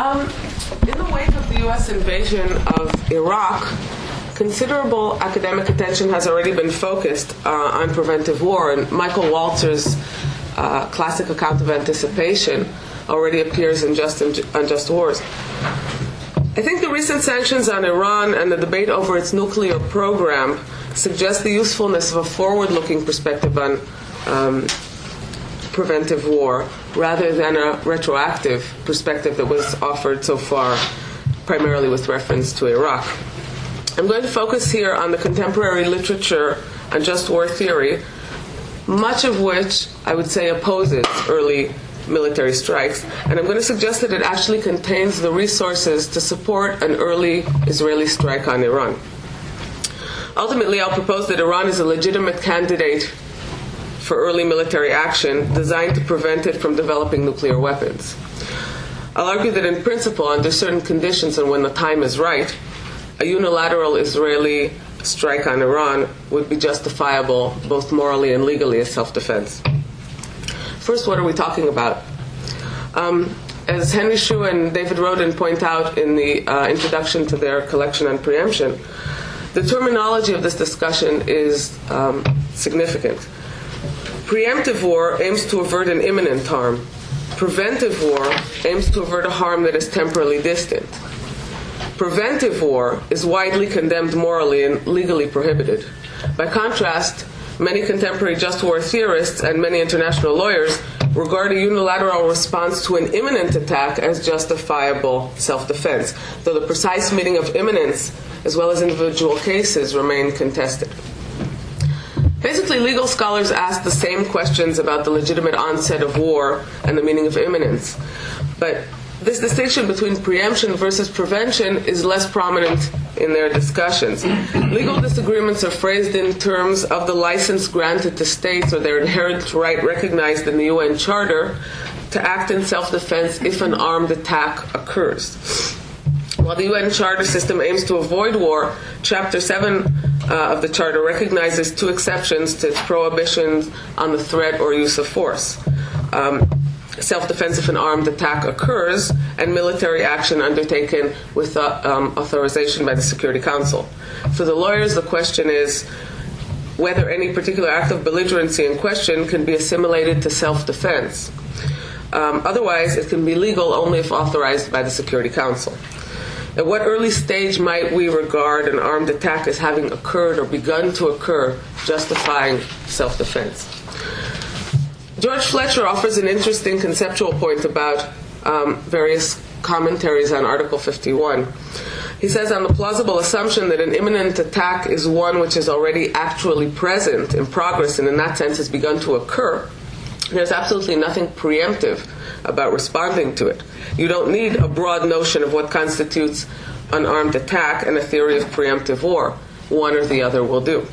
Um, in the wake of the U.S. invasion of Iraq, considerable academic attention has already been focused uh, on preventive war, and Michael Walzer's uh, classic account of anticipation already appears in Just Unjust Wars. I think the recent sanctions on Iran and the debate over its nuclear program suggest the usefulness of a forward looking perspective on um, preventive war rather than a retroactive perspective that was offered so far, primarily with reference to Iraq. I'm going to focus here on the contemporary literature on just war theory, much of which I would say opposes early military strikes, and I'm going to suggest that it actually contains the resources to support an early Israeli strike on Iran. Ultimately, I'll propose that Iran is a legitimate candidate for early military action designed to prevent it from developing nuclear weapons. I'll argue that in principle, under certain conditions and when the time is right, a unilateral Israeli strike on Iran would be justifiable both morally and legally as self defense. First, what are we talking about? Um, as Henry Shue and David Rodin point out in the uh, introduction to their collection on preemption, the terminology of this discussion is um, significant. Preemptive war aims to avert an imminent harm. Preventive war aims to avert a harm that is temporally distant. Preventive war is widely condemned morally and legally prohibited. By contrast, many contemporary just war theorists and many international lawyers regard a unilateral response to an imminent attack as justifiable self defense, though the precise meaning of imminence, as well as individual cases, remain contested. Basically, legal scholars ask the same questions about the legitimate onset of war and the meaning of imminence. But this distinction between preemption versus prevention is less prominent in their discussions. Legal disagreements are phrased in terms of the license granted to states or their inherent right recognized in the UN Charter to act in self defense if an armed attack occurs. While the UN Charter system aims to avoid war, Chapter 7 uh, of the Charter recognizes two exceptions to its prohibitions on the threat or use of force. Um, self defense if an armed attack occurs, and military action undertaken with uh, um, authorization by the Security Council. For the lawyers, the question is whether any particular act of belligerency in question can be assimilated to self defense. Um, otherwise, it can be legal only if authorized by the Security Council. At what early stage might we regard an armed attack as having occurred or begun to occur, justifying self defense? George Fletcher offers an interesting conceptual point about um, various commentaries on Article 51. He says, on the plausible assumption that an imminent attack is one which is already actually present, in progress, and in that sense has begun to occur, there's absolutely nothing preemptive about responding to it. You don't need a broad notion of what constitutes an armed attack and a theory of preemptive war. One or the other will do.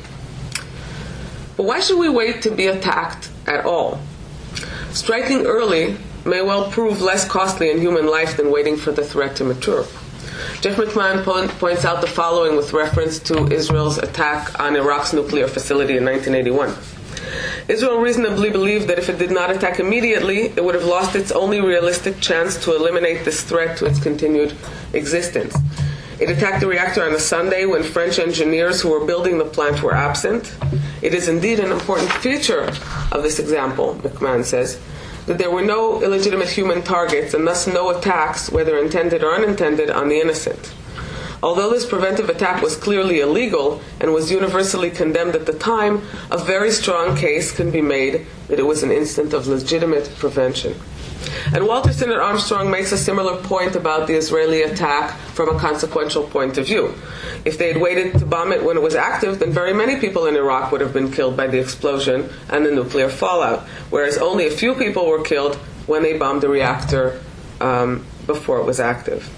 But why should we wait to be attacked at all? Striking early may well prove less costly in human life than waiting for the threat to mature. Jeff McMahon points out the following with reference to Israel's attack on Iraq's nuclear facility in 1981. Israel reasonably believed that if it did not attack immediately, it would have lost its only realistic chance to eliminate this threat to its continued existence. It attacked the reactor on a Sunday when French engineers who were building the plant were absent. It is indeed an important feature of this example, McMahon says, that there were no illegitimate human targets and thus no attacks, whether intended or unintended, on the innocent. Although this preventive attack was clearly illegal and was universally condemned at the time, a very strong case can be made that it was an instance of legitimate prevention. And Walter Sinnott Armstrong makes a similar point about the Israeli attack from a consequential point of view. If they had waited to bomb it when it was active, then very many people in Iraq would have been killed by the explosion and the nuclear fallout, whereas only a few people were killed when they bombed the reactor um, before it was active.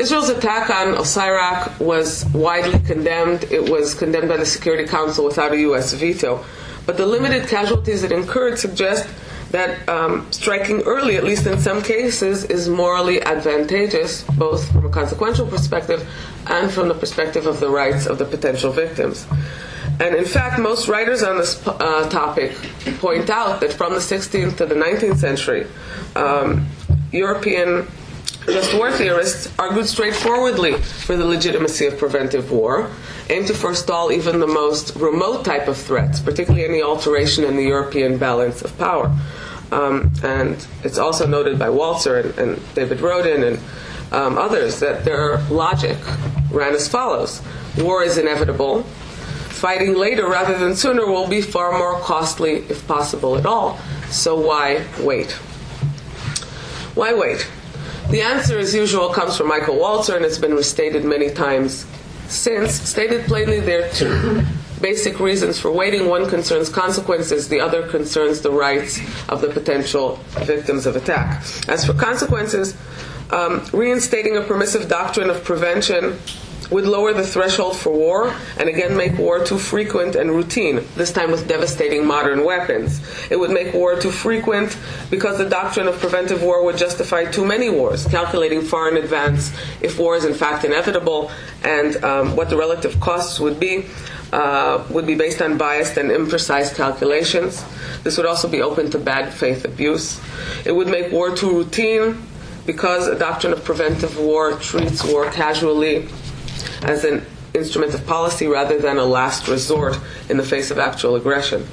Israel's attack on Osirak was widely condemned. It was condemned by the Security Council without a U.S. veto. But the limited casualties it incurred suggest that um, striking early, at least in some cases, is morally advantageous, both from a consequential perspective and from the perspective of the rights of the potential victims. And in fact, most writers on this uh, topic point out that from the 16th to the 19th century, um, European just war theorists argued straightforwardly for the legitimacy of preventive war, aimed to forestall even the most remote type of threats, particularly any alteration in the European balance of power. Um, and it's also noted by Walzer and, and David Rodin and um, others that their logic ran as follows War is inevitable. Fighting later rather than sooner will be far more costly, if possible at all. So why wait? Why wait? The answer, as usual, comes from Michael Walzer, and it's been restated many times since. Stated plainly, there are two basic reasons for waiting. One concerns consequences, the other concerns the rights of the potential victims of attack. As for consequences, um, reinstating a permissive doctrine of prevention would lower the threshold for war and again make war too frequent and routine, this time with devastating modern weapons. It would make war too frequent because the doctrine of preventive war would justify too many wars, calculating far in advance if war is in fact inevitable and um, what the relative costs would be. Uh, would be based on biased and imprecise calculations. This would also be open to bad faith abuse. It would make war too routine because a doctrine of preventive war treats war casually as an instrument of policy rather than a last resort in the face of actual aggression.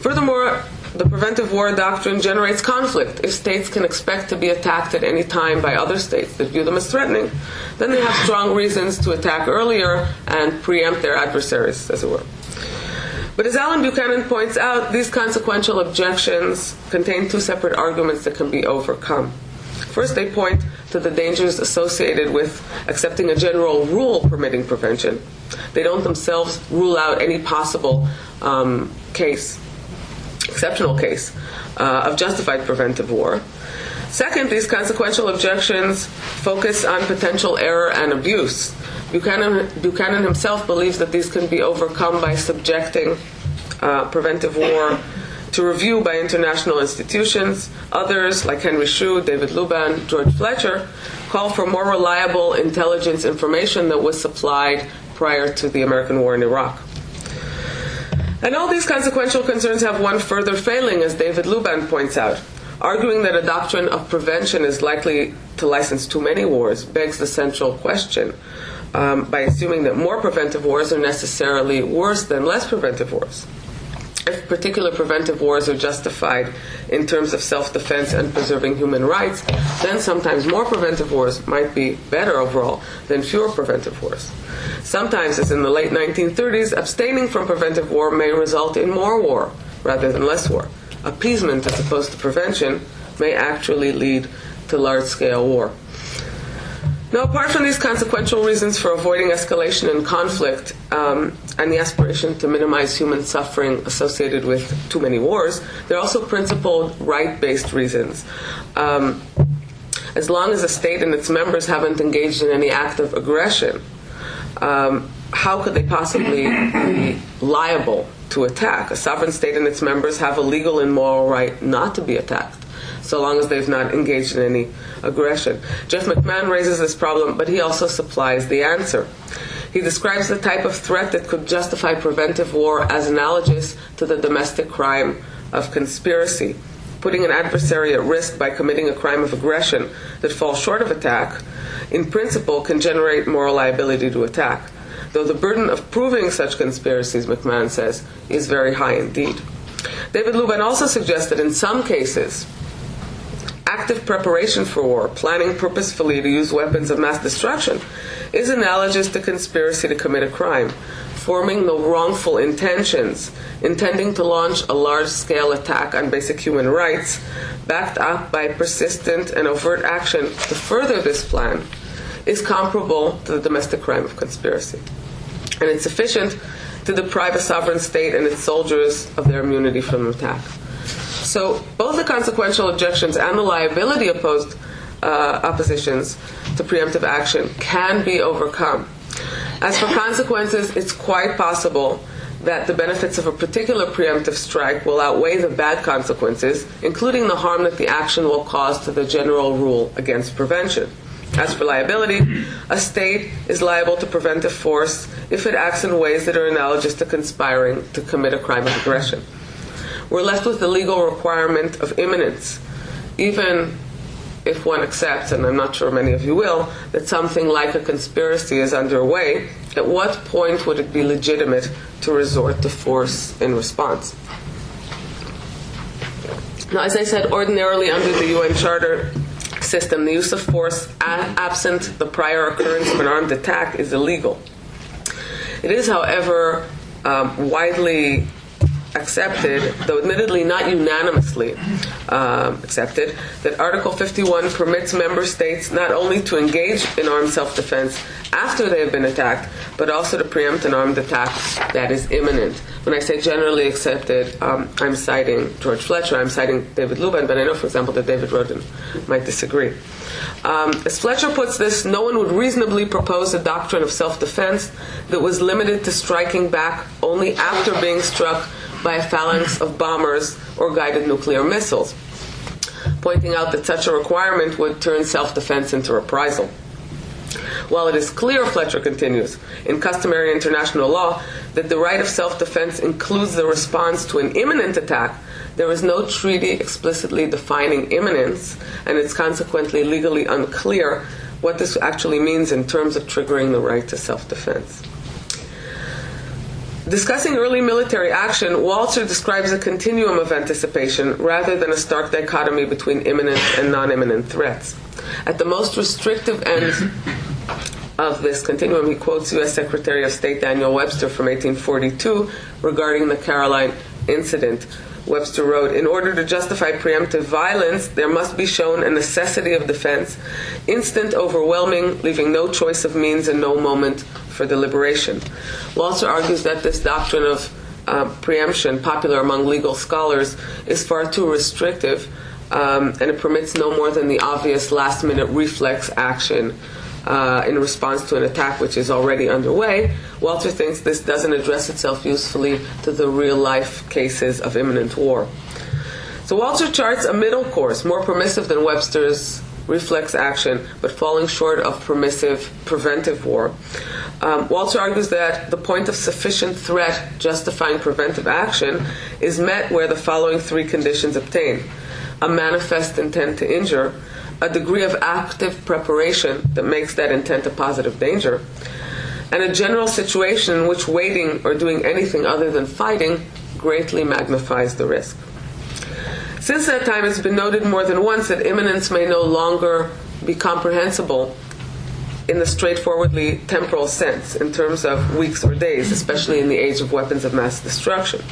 Furthermore, the preventive war doctrine generates conflict. If states can expect to be attacked at any time by other states that view them as threatening, then they have strong reasons to attack earlier and preempt their adversaries, as it were. But as Alan Buchanan points out, these consequential objections contain two separate arguments that can be overcome. First, they point to the dangers associated with accepting a general rule permitting prevention. They don't themselves rule out any possible um, case, exceptional case, uh, of justified preventive war. Second, these consequential objections focus on potential error and abuse. Buchanan, Buchanan himself believes that these can be overcome by subjecting uh, preventive war to review by international institutions. Others, like Henry Shue, David Luban, George Fletcher, call for more reliable intelligence information that was supplied prior to the American war in Iraq. And all these consequential concerns have one further failing, as David Luban points out. Arguing that a doctrine of prevention is likely to license too many wars begs the central question um, by assuming that more preventive wars are necessarily worse than less preventive wars if particular preventive wars are justified in terms of self defense and preserving human rights, then sometimes more preventive wars might be better overall than fewer preventive wars. Sometimes, as in the late 1930s, abstaining from preventive war may result in more war rather than less war. Appeasement, as opposed to prevention, may actually lead to large scale war. Now, apart from these consequential reasons for avoiding escalation and conflict um, and the aspiration to minimize human suffering associated with too many wars, there are also principled right based reasons. Um, as long as a state and its members haven't engaged in any act of aggression, um, how could they possibly be liable to attack? A sovereign state and its members have a legal and moral right not to be attacked so long as they've not engaged in any aggression. Jeff McMahon raises this problem, but he also supplies the answer. He describes the type of threat that could justify preventive war as analogous to the domestic crime of conspiracy. Putting an adversary at risk by committing a crime of aggression that falls short of attack, in principle, can generate moral liability to attack. Though the burden of proving such conspiracies, McMahon says, is very high indeed. David Luban also suggests that in some cases, active preparation for war, planning purposefully to use weapons of mass destruction, is analogous to conspiracy to commit a crime, forming the wrongful intentions, intending to launch a large scale attack on basic human rights, backed up by persistent and overt action to further this plan, is comparable to the domestic crime of conspiracy. And it's sufficient to deprive a sovereign state and its soldiers of their immunity from attack. So both the consequential objections and the liability opposed uh, oppositions to preemptive action can be overcome. As for consequences, it's quite possible that the benefits of a particular preemptive strike will outweigh the bad consequences, including the harm that the action will cause to the general rule against prevention. As for liability, a state is liable to preventive force if it acts in ways that are analogous to conspiring to commit a crime of aggression we're left with the legal requirement of imminence, even if one accepts, and I'm not sure many of you will, that something like a conspiracy is underway, at what point would it be legitimate to resort to force in response? Now, as I said, ordinarily under the UN Charter system, the use of force absent the prior occurrence of an armed attack is illegal. It is, however, um, widely accepted, though admittedly not unanimously um, accepted, that Article 51 permits member states not only to engage in armed self defense after they have been attacked, but also to preempt an armed attack that is imminent. When I say generally accepted, um, I'm citing George Fletcher, I'm citing David Luban, but I know, for example, that David Rodin might disagree. Um, as Fletcher puts this, no one would reasonably propose a doctrine of self defense that was limited to striking back only after being struck by a phalanx of bombers or guided nuclear missiles, pointing out that such a requirement would turn self defense into reprisal. While it is clear, Fletcher continues, in customary international law that the right of self defense includes the response to an imminent attack, there is no treaty explicitly defining imminence, and it's consequently legally unclear what this actually means in terms of triggering the right to self defense. Discussing early military action, Walzer describes a continuum of anticipation rather than a stark dichotomy between imminent and non imminent threats. At the most restrictive end of this continuum, he quotes U.S. Secretary of State Daniel Webster from 1842 regarding the Caroline incident. Webster wrote, In order to justify preemptive violence, there must be shown a necessity of defense, instant, overwhelming, leaving no choice of means and no moment for deliberation. Walzer argues that this doctrine of uh, preemption, popular among legal scholars, is far too restrictive um, and it permits no more than the obvious last minute reflex action uh, in response to an attack which is already underway. Walzer thinks this doesn't address itself usefully to the real life cases of imminent war. So Walzer charts a middle course, more permissive than Webster's reflex action, but falling short of permissive preventive war. Um, Walzer argues that the point of sufficient threat justifying preventive action is met where the following three conditions obtain a manifest intent to injure, a degree of active preparation that makes that intent a positive danger, and a general situation in which waiting or doing anything other than fighting greatly magnifies the risk. Since that time, it's been noted more than once that imminence may no longer be comprehensible in the straightforwardly temporal sense, in terms of weeks or days, especially in the age of weapons of mass destruction.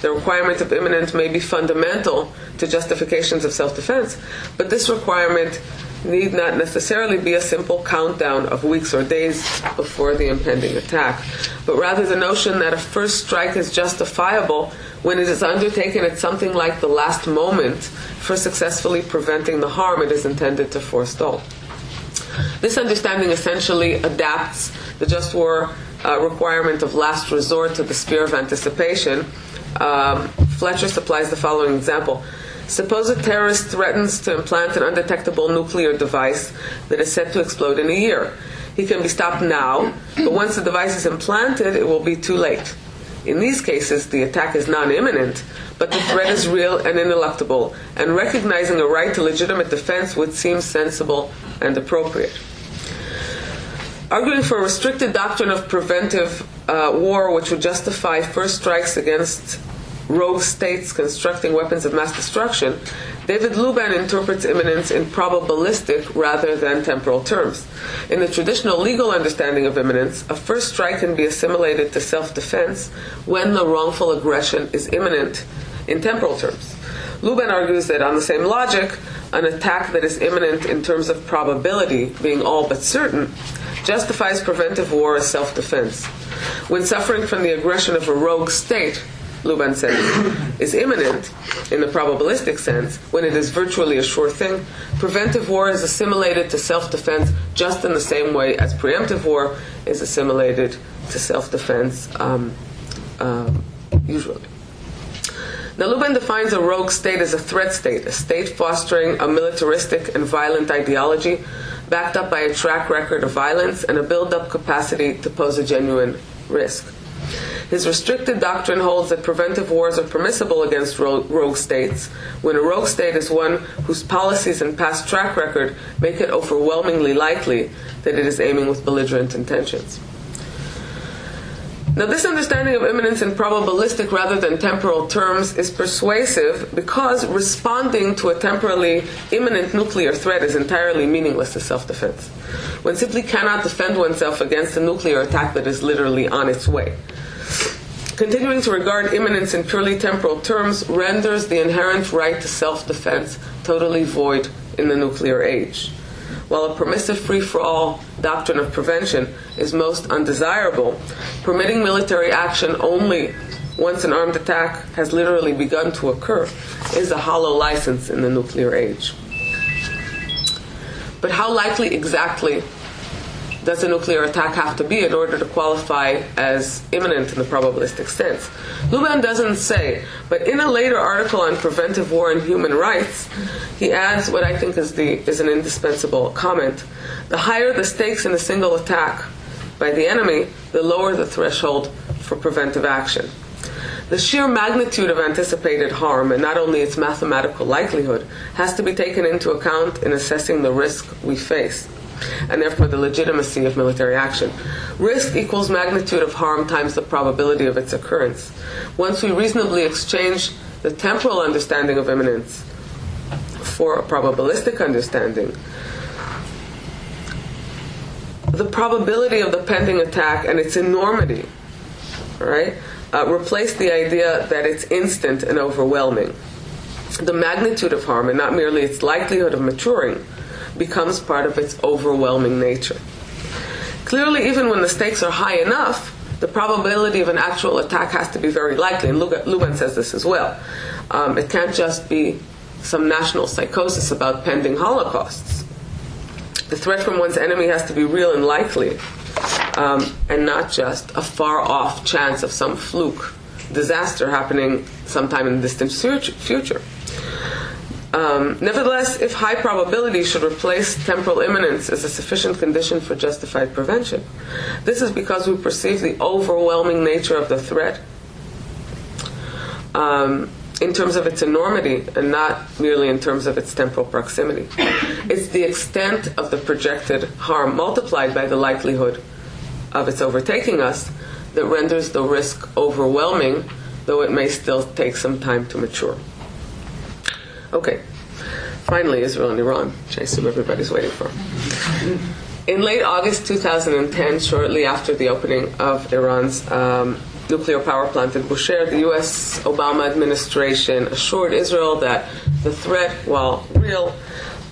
The requirement of imminence may be fundamental to justifications of self defense, but this requirement need not necessarily be a simple countdown of weeks or days before the impending attack, but rather the notion that a first strike is justifiable when it is undertaken at something like the last moment for successfully preventing the harm it is intended to forestall. This understanding essentially adapts the just war uh, requirement of last resort to the sphere of anticipation. Um, Fletcher supplies the following example. Suppose a terrorist threatens to implant an undetectable nuclear device that is set to explode in a year. He can be stopped now, but once the device is implanted, it will be too late. In these cases, the attack is non imminent, but the threat is real and ineluctable, and recognizing a right to legitimate defense would seem sensible and appropriate. Arguing for a restricted doctrine of preventive uh, war, which would justify first strikes against rogue states constructing weapons of mass destruction, David Luban interprets imminence in probabilistic rather than temporal terms. In the traditional legal understanding of imminence, a first strike can be assimilated to self defense when the wrongful aggression is imminent in temporal terms. Luban argues that on the same logic, an attack that is imminent in terms of probability, being all but certain, justifies preventive war as self defense. When suffering from the aggression of a rogue state, Luban says, is imminent in the probabilistic sense, when it is virtually a sure thing, preventive war is assimilated to self defense just in the same way as preemptive war is assimilated to self defense um, um, usually. Now, Luban defines a rogue state as a threat state, a state fostering a militaristic and violent ideology backed up by a track record of violence and a build up capacity to pose a genuine risk. His restricted doctrine holds that preventive wars are permissible against rogue states when a rogue state is one whose policies and past track record make it overwhelmingly likely that it is aiming with belligerent intentions. Now, this understanding of imminence in probabilistic rather than temporal terms is persuasive because responding to a temporally imminent nuclear threat is entirely meaningless to self defense. One simply cannot defend oneself against a nuclear attack that is literally on its way. Continuing to regard imminence in purely temporal terms renders the inherent right to self defense totally void in the nuclear age. While a permissive free for all doctrine of prevention is most undesirable, permitting military action only once an armed attack has literally begun to occur is a hollow license in the nuclear age. But how likely exactly does a nuclear attack have to be in order to qualify as imminent in the probabilistic sense? Luban doesn't say, but in a later article on preventive war and human rights, he adds what I think is, the, is an indispensable comment. The higher the stakes in a single attack by the enemy, the lower the threshold for preventive action. The sheer magnitude of anticipated harm, and not only its mathematical likelihood, has to be taken into account in assessing the risk we face and therefore the legitimacy of military action. Risk equals magnitude of harm times the probability of its occurrence. Once we reasonably exchange the temporal understanding of imminence for a probabilistic understanding, the probability of the pending attack and its enormity, right, uh, replace the idea that it's instant and overwhelming. The magnitude of harm, and not merely its likelihood of maturing, becomes part of its overwhelming nature. Clearly, even when the stakes are high enough, the probability of an actual attack has to be very likely, and Luban says this as well. Um, it can't just be some national psychosis about pending holocausts. The threat from one's enemy has to be real and likely, um, and not just a far off chance of some fluke disaster happening sometime in the distant future. Um, nevertheless, if high probability should replace temporal imminence as a sufficient condition for justified prevention, this is because we perceive the overwhelming nature of the threat um, in terms of its enormity and not merely in terms of its temporal proximity. It's the extent of the projected harm multiplied by the likelihood of its overtaking us that renders the risk overwhelming, though it may still take some time to mature. Okay. Finally, Israel and Iran, which I assume everybody's waiting for. In late August 2010, shortly after the opening of Iran's um, nuclear power plant in Bushehr, the U.S. Obama administration assured Israel that the threat, while real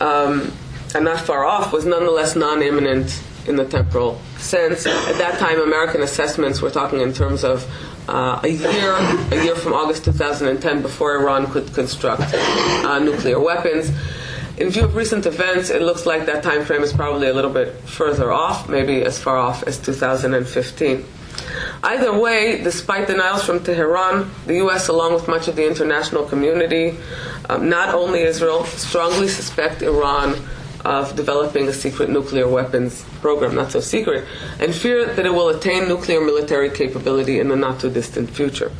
um, and not far off, was nonetheless non imminent in the temporal sense. At that time, American assessments were talking in terms of uh, a year, a year from August 2010, before Iran could construct uh, nuclear weapons. In view of recent events, it looks like that time frame is probably a little bit further off, maybe as far off as 2015. Either way, despite denials from Tehran, the U.S., along with much of the international community, um, not only Israel, strongly suspect Iran of developing a secret nuclear weapons program, not so secret, and fear that it will attain nuclear military capability in the not too distant future.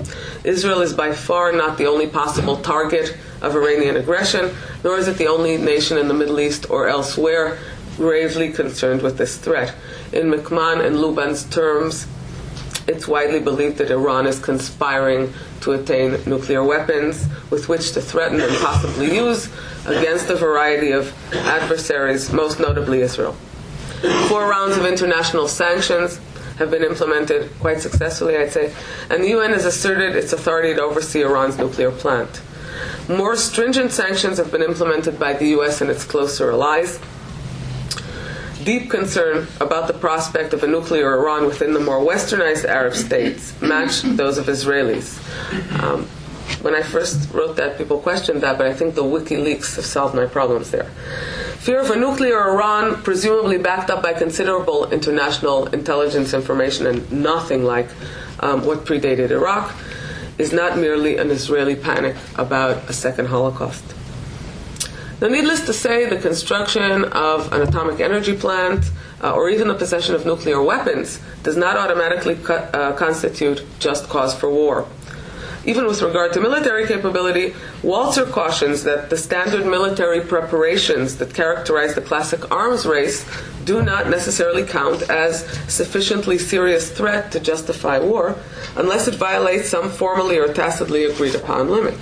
Israel is by far not the only possible target of Iranian aggression, nor is it the only nation in the Middle East or elsewhere gravely concerned with this threat. In McMahon and Luban's terms, it's widely believed that Iran is conspiring to attain nuclear weapons with which to threaten and possibly use against a variety of adversaries, most notably Israel. Four rounds of international sanctions have been implemented quite successfully, I'd say, and the UN has asserted its authority to oversee Iran's nuclear plant. More stringent sanctions have been implemented by the US and its closer allies deep concern about the prospect of a nuclear Iran within the more westernized Arab states match those of Israelis. Um, when I first wrote that, people questioned that, but I think the WikiLeaks have solved my problems there. Fear of a nuclear Iran, presumably backed up by considerable international intelligence information and nothing like um, what predated Iraq, is not merely an Israeli panic about a second Holocaust. Now, needless to say, the construction of an atomic energy plant uh, or even the possession of nuclear weapons does not automatically co- uh, constitute just cause for war. Even with regard to military capability, Walzer cautions that the standard military preparations that characterize the classic arms race do not necessarily count as sufficiently serious threat to justify war unless it violates some formally or tacitly agreed upon limit.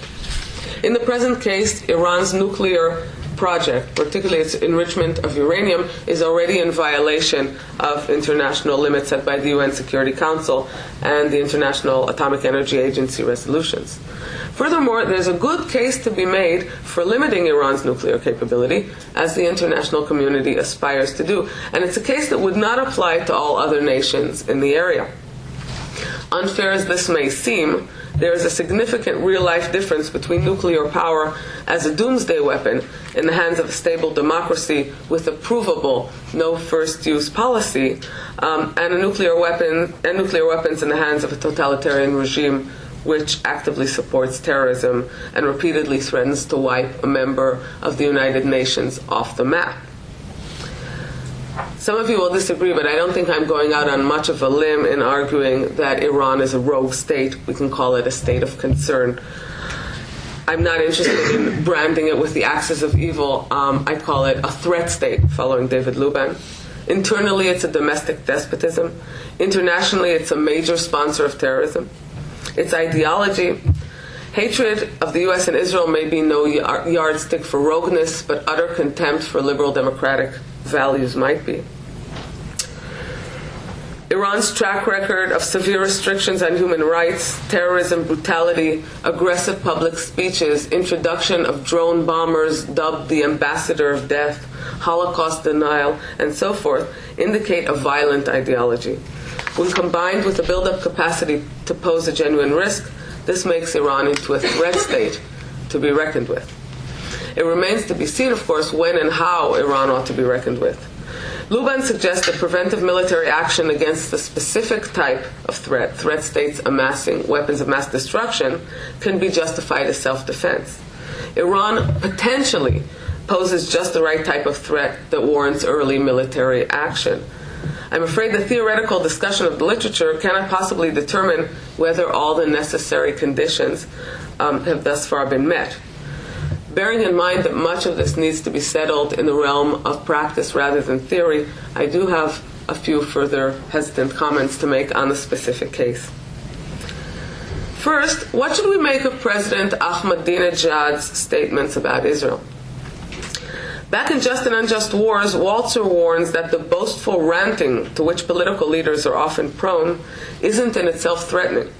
In the present case, Iran's nuclear project, particularly its enrichment of uranium, is already in violation of international limits set by the UN Security Council and the International Atomic Energy Agency resolutions. Furthermore, there's a good case to be made for limiting Iran's nuclear capability, as the international community aspires to do, and it's a case that would not apply to all other nations in the area. Unfair as this may seem, there is a significant real life difference between nuclear power as a doomsday weapon in the hands of a stable democracy with a provable no first use policy um, and a nuclear weapon and nuclear weapons in the hands of a totalitarian regime which actively supports terrorism and repeatedly threatens to wipe a member of the United Nations off the map. Some of you will disagree, but I don't think I'm going out on much of a limb in arguing that Iran is a rogue state. We can call it a state of concern. I'm not interested in branding it with the axis of evil. Um, I call it a threat state, following David Luban. Internally, it's a domestic despotism. Internationally, it's a major sponsor of terrorism. Its ideology, hatred of the U.S. and Israel may be no yardstick for rogueness, but utter contempt for liberal democratic values might be. Iran's track record of severe restrictions on human rights, terrorism, brutality, aggressive public speeches, introduction of drone bombers dubbed the ambassador of death, Holocaust denial, and so forth indicate a violent ideology. When combined with a build-up capacity to pose a genuine risk, this makes Iran into a threat state to be reckoned with. It remains to be seen, of course, when and how Iran ought to be reckoned with. Luban suggests that preventive military action against the specific type of threat, threat states amassing weapons of mass destruction, can be justified as self defense. Iran potentially poses just the right type of threat that warrants early military action. I'm afraid the theoretical discussion of the literature cannot possibly determine whether all the necessary conditions um, have thus far been met bearing in mind that much of this needs to be settled in the realm of practice rather than theory, I do have a few further hesitant comments to make on the specific case. First, what should we make of President Ahmadinejad's statements about Israel? Back in Just and Unjust Wars, Walzer warns that the boastful ranting to which political leaders are often prone isn't in itself threatening.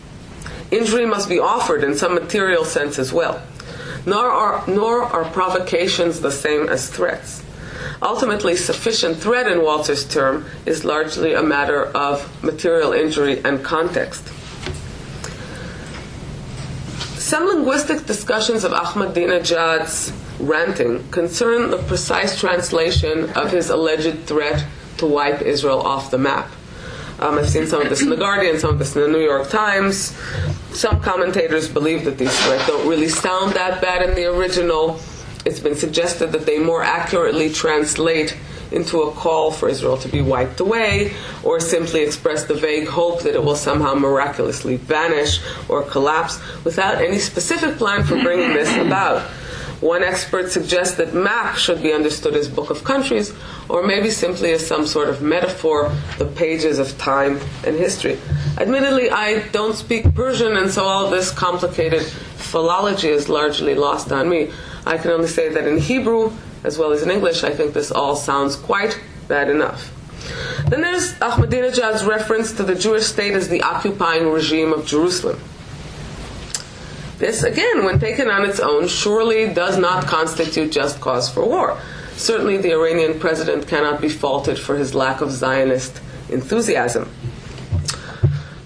Injury must be offered in some material sense as well nor are, nor are provocations the same as threats. Ultimately, sufficient threat in Walzer's term is largely a matter of material injury and context. Some linguistic discussions of Ahmadinejad's ranting concern the precise translation of his alleged threat to wipe Israel off the map. Um, I've seen some of this in The Guardian, some of this in the New York Times. Some commentators believe that these threats don't really sound that bad in the original. It's been suggested that they more accurately translate into a call for Israel to be wiped away, or simply express the vague hope that it will somehow miraculously vanish or collapse without any specific plan for bringing this about. One expert suggests that map should be understood as book of countries, or maybe simply as some sort of metaphor, the pages of time and history. Admittedly, I don't speak Persian, and so all this complicated philology is largely lost on me. I can only say that in Hebrew, as well as in English, I think this all sounds quite bad enough. Then there's Ahmadinejad's reference to the Jewish state as the occupying regime of Jerusalem. This, again, when taken on its own, surely does not constitute just cause for war. Certainly, the Iranian president cannot be faulted for his lack of Zionist enthusiasm.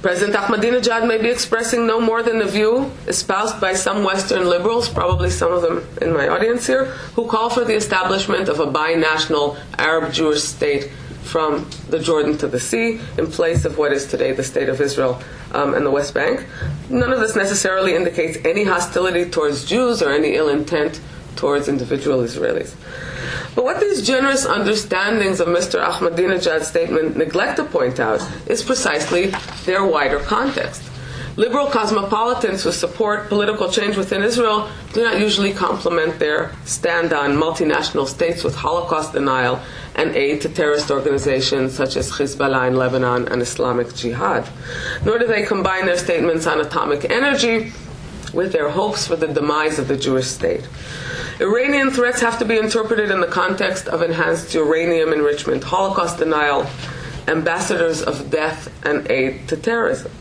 President Ahmadinejad may be expressing no more than the view espoused by some Western liberals, probably some of them in my audience here, who call for the establishment of a binational Arab Jewish state from the Jordan to the sea in place of what is today the state of Israel um, and the West Bank. None of this necessarily indicates any hostility towards Jews or any ill intent towards individual Israelis. But what these generous understandings of Mr. Ahmadinejad's statement neglect to point out is precisely their wider context. Liberal cosmopolitans who support political change within Israel do not usually complement their stand on multinational states with Holocaust denial and aid to terrorist organizations such as Hezbollah in Lebanon and Islamic Jihad. Nor do they combine their statements on atomic energy with their hopes for the demise of the Jewish state. Iranian threats have to be interpreted in the context of enhanced uranium enrichment, Holocaust denial, ambassadors of death, and aid to terrorism.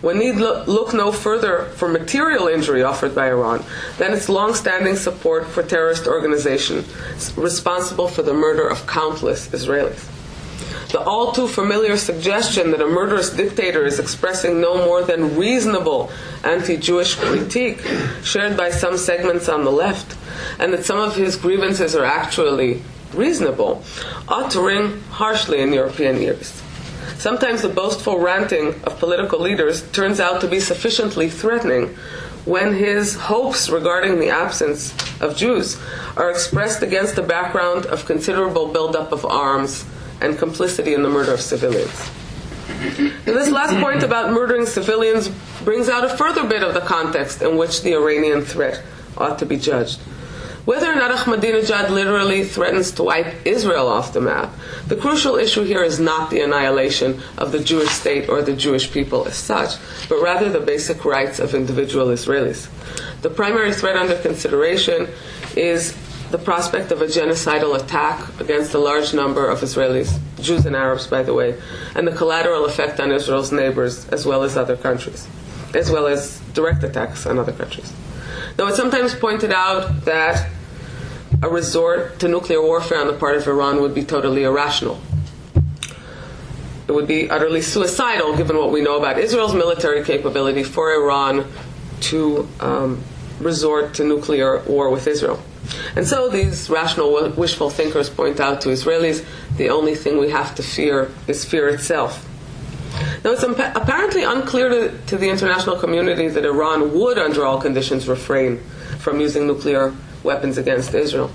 One need look no further for material injury offered by Iran than its long-standing support for terrorist organizations responsible for the murder of countless Israelis. The all too familiar suggestion that a murderous dictator is expressing no more than reasonable anti Jewish critique shared by some segments on the left, and that some of his grievances are actually reasonable, ought to ring harshly in European ears. Sometimes the boastful ranting of political leaders turns out to be sufficiently threatening when his hopes regarding the absence of Jews are expressed against a background of considerable buildup of arms and complicity in the murder of civilians. This last point about murdering civilians brings out a further bit of the context in which the Iranian threat ought to be judged. Whether or not Ahmadinejad literally threatens to wipe Israel off the map, the crucial issue here is not the annihilation of the Jewish state or the Jewish people as such, but rather the basic rights of individual Israelis. The primary threat under consideration is the prospect of a genocidal attack against a large number of Israelis, Jews and Arabs, by the way, and the collateral effect on Israel's neighbors as well as other countries, as well as direct attacks on other countries. Now, it's sometimes pointed out that a resort to nuclear warfare on the part of Iran would be totally irrational. It would be utterly suicidal, given what we know about Israel's military capability, for Iran to um, resort to nuclear war with Israel. And so these rational, wishful thinkers point out to Israelis the only thing we have to fear is fear itself. Now, it's apparently unclear to, to the international community that Iran would, under all conditions, refrain from using nuclear weapons against Israel.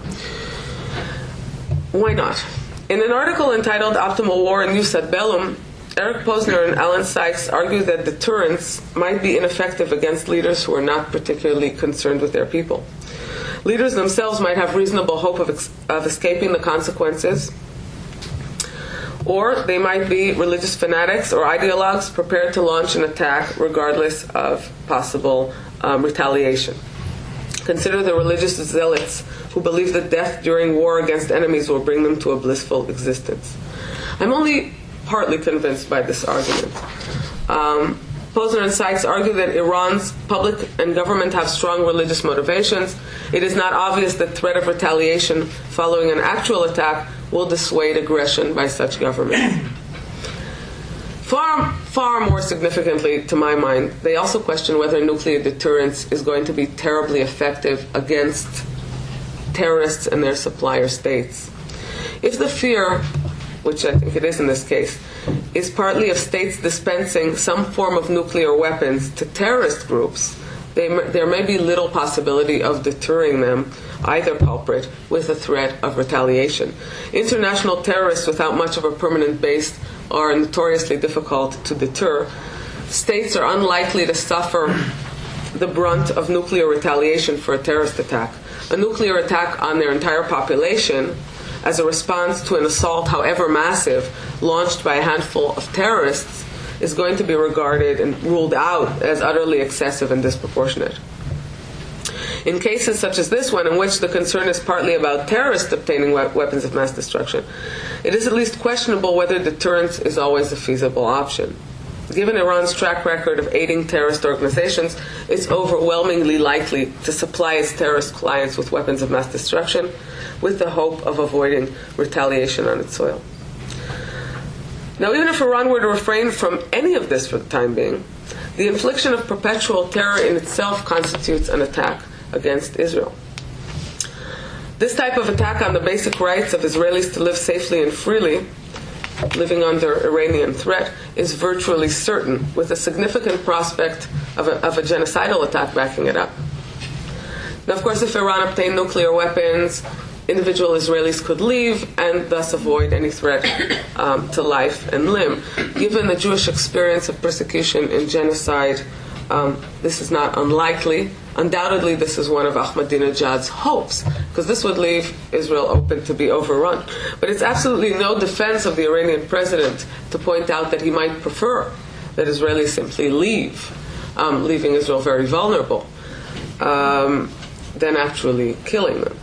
Why not? In an article entitled Optimal War in Jus ad Bellum, Eric Posner and Alan Sykes argue that deterrence might be ineffective against leaders who are not particularly concerned with their people. Leaders themselves might have reasonable hope of, ex- of escaping the consequences or they might be religious fanatics or ideologues prepared to launch an attack regardless of possible um, retaliation. Consider the religious zealots who believe that death during war against enemies will bring them to a blissful existence. I'm only partly convinced by this argument. Um, Posner and Sykes argue that Iran's public and government have strong religious motivations. It is not obvious that threat of retaliation following an actual attack will dissuade aggression by such government. Far, far more significantly, to my mind, they also question whether nuclear deterrence is going to be terribly effective against terrorists and their supplier states. If the fear, which I think it is in this case, is partly of states dispensing some form of nuclear weapons to terrorist groups, they, there may be little possibility of deterring them, either culprit, with a threat of retaliation. International terrorists without much of a permanent base are notoriously difficult to deter. States are unlikely to suffer the brunt of nuclear retaliation for a terrorist attack. A nuclear attack on their entire population as a response to an assault, however massive, launched by a handful of terrorists is going to be regarded and ruled out as utterly excessive and disproportionate. In cases such as this one, in which the concern is partly about terrorists obtaining weapons of mass destruction, it is at least questionable whether deterrence is always a feasible option. Given Iran's track record of aiding terrorist organizations, it's overwhelmingly likely to supply its terrorist clients with weapons of mass destruction with the hope of avoiding retaliation on its soil. Now, even if Iran were to refrain from any of this for the time being, the infliction of perpetual terror in itself constitutes an attack against Israel. This type of attack on the basic rights of Israelis to live safely and freely, living under Iranian threat, is virtually certain, with a significant prospect of a, of a genocidal attack backing it up. Now, of course, if Iran obtained nuclear weapons, individual Israelis could leave and thus avoid any threat um, to life and limb. Given the Jewish experience of persecution and genocide, um, this is not unlikely. Undoubtedly, this is one of Ahmadinejad's hopes, because this would leave Israel open to be overrun. But it's absolutely no defense of the Iranian president to point out that he might prefer that Israelis simply leave, um, leaving Israel very vulnerable, um, than actually killing them.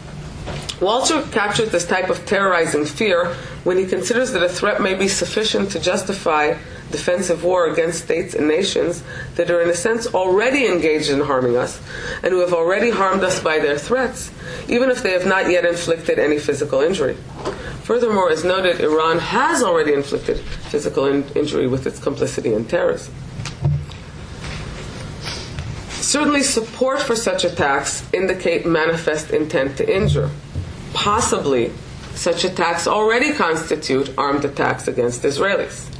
Walzer captured this type of terrorizing fear when he considers that a threat may be sufficient to justify defensive war against states and nations that are, in a sense, already engaged in harming us and who have already harmed us by their threats, even if they have not yet inflicted any physical injury. Furthermore, as noted, Iran has already inflicted physical in- injury with its complicity in terrorism. Certainly, support for such attacks indicate manifest intent to injure. Possibly, such attacks already constitute armed attacks against Israelis.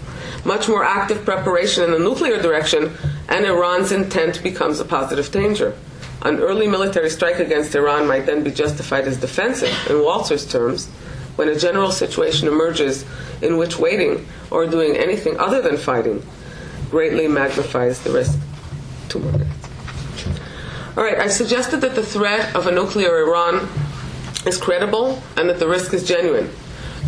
Much more active preparation in the nuclear direction, and Iran's intent becomes a positive danger. An early military strike against Iran might then be justified as defensive, in Walzer's terms, when a general situation emerges in which waiting or doing anything other than fighting greatly magnifies the risk. Two more minutes. All right, I suggested that the threat of a nuclear Iran is credible and that the risk is genuine.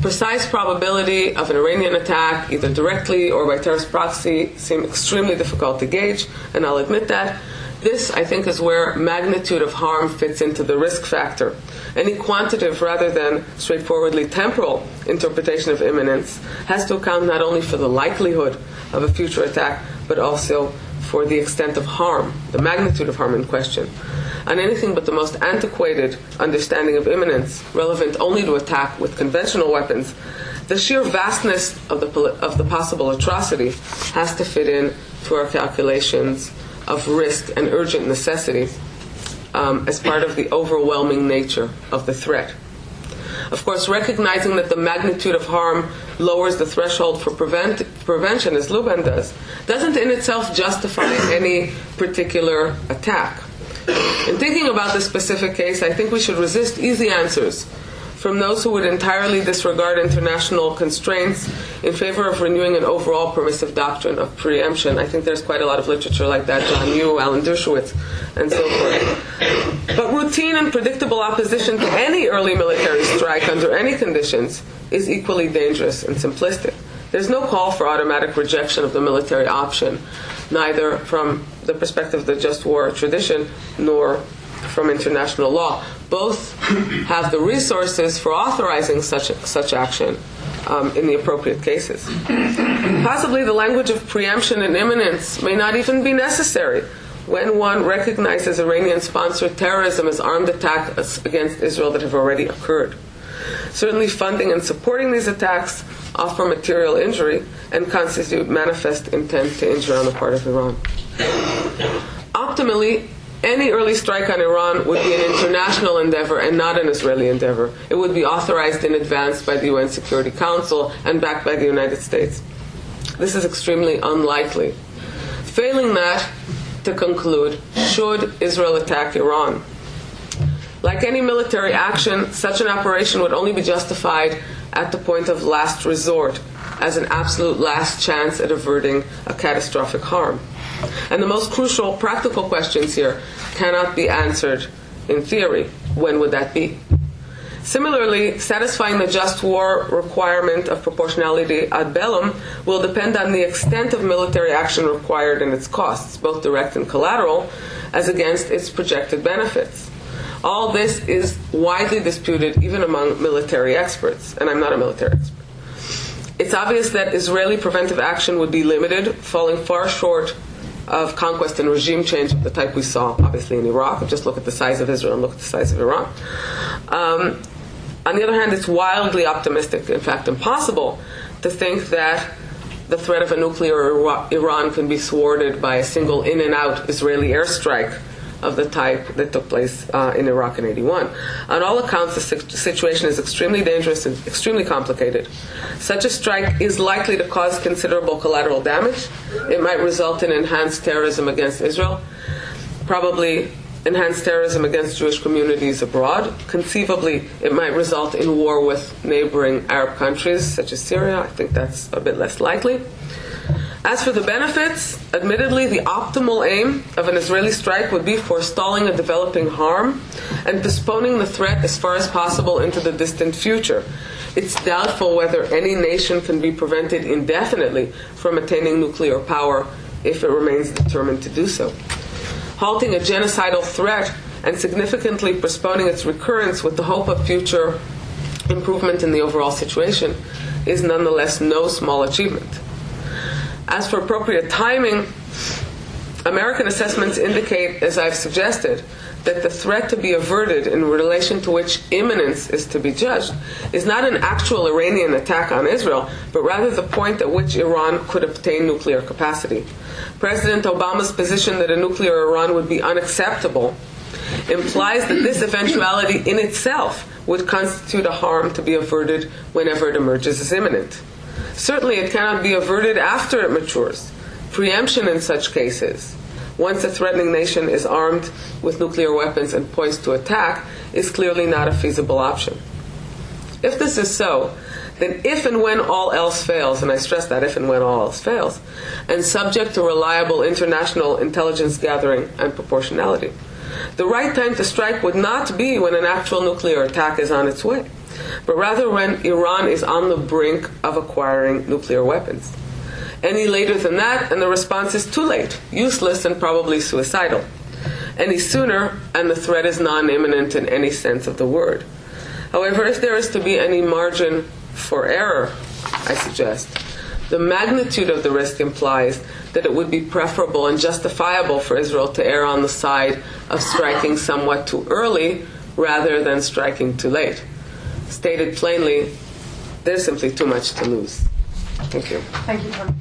Precise probability of an Iranian attack, either directly or by terrorist proxy, seem extremely difficult to gauge, and I'll admit that. This, I think, is where magnitude of harm fits into the risk factor. Any quantitative rather than straightforwardly temporal interpretation of imminence has to account not only for the likelihood of a future attack, but also for the extent of harm, the magnitude of harm in question. On anything but the most antiquated understanding of imminence, relevant only to attack with conventional weapons, the sheer vastness of the, of the possible atrocity has to fit in to our calculations of risk and urgent necessity um, as part of the overwhelming nature of the threat. Of course, recognizing that the magnitude of harm lowers the threshold for prevent, prevention, as Luban does, doesn't in itself justify any particular attack. In thinking about this specific case, I think we should resist easy answers from those who would entirely disregard international constraints in favor of renewing an overall permissive doctrine of preemption. I think there's quite a lot of literature like that, John Yoo, Alan Dershowitz, and so forth. But routine and predictable opposition to any early military strike under any conditions is equally dangerous and simplistic. There's no call for automatic rejection of the military option, neither from the perspective of the just war tradition nor from international law. Both have the resources for authorizing such, such action um, in the appropriate cases. Possibly the language of preemption and imminence may not even be necessary when one recognizes Iranian sponsored terrorism as armed attacks against Israel that have already occurred. Certainly, funding and supporting these attacks offer material injury and constitute manifest intent to injure on the part of Iran. Optimally, any early strike on Iran would be an international endeavor and not an Israeli endeavor. It would be authorized in advance by the UN Security Council and backed by the United States. This is extremely unlikely. Failing that, to conclude, should Israel attack Iran? Like any military action, such an operation would only be justified at the point of last resort, as an absolute last chance at averting a catastrophic harm. And the most crucial practical questions here cannot be answered in theory. When would that be? Similarly, satisfying the just war requirement of proportionality ad bellum will depend on the extent of military action required and its costs, both direct and collateral, as against its projected benefits. All this is widely disputed even among military experts, and I'm not a military expert. It's obvious that Israeli preventive action would be limited, falling far short of conquest and regime change of the type we saw, obviously, in Iraq. Just look at the size of Israel and look at the size of Iran. Um, on the other hand, it's wildly optimistic, in fact, impossible, to think that the threat of a nuclear Iran can be thwarted by a single in and out Israeli airstrike of the type that took place uh, in Iraq in 81. On all accounts, the situation is extremely dangerous and extremely complicated. Such a strike is likely to cause considerable collateral damage. It might result in enhanced terrorism against Israel, probably enhanced terrorism against Jewish communities abroad. Conceivably, it might result in war with neighboring Arab countries such as Syria. I think that's a bit less likely. As for the benefits, admittedly, the optimal aim of an Israeli strike would be forestalling a developing harm and postponing the threat as far as possible into the distant future. It's doubtful whether any nation can be prevented indefinitely from attaining nuclear power if it remains determined to do so. Halting a genocidal threat and significantly postponing its recurrence with the hope of future improvement in the overall situation is nonetheless no small achievement. As for appropriate timing, American assessments indicate, as I've suggested, that the threat to be averted in relation to which imminence is to be judged is not an actual Iranian attack on Israel, but rather the point at which Iran could obtain nuclear capacity. President Obama's position that a nuclear Iran would be unacceptable implies that this eventuality in itself would constitute a harm to be averted whenever it emerges as imminent. Certainly, it cannot be averted after it matures. Preemption in such cases, once a threatening nation is armed with nuclear weapons and poised to attack, is clearly not a feasible option. If this is so, then if and when all else fails, and I stress that if and when all else fails, and subject to reliable international intelligence gathering and proportionality, the right time to strike would not be when an actual nuclear attack is on its way but rather when Iran is on the brink of acquiring nuclear weapons. Any later than that, and the response is too late, useless, and probably suicidal. Any sooner, and the threat is non imminent in any sense of the word. However, if there is to be any margin for error, I suggest, the magnitude of the risk implies that it would be preferable and justifiable for Israel to err on the side of striking somewhat too early rather than striking too late stated plainly, there's simply too much to lose. Thank you. Thank you.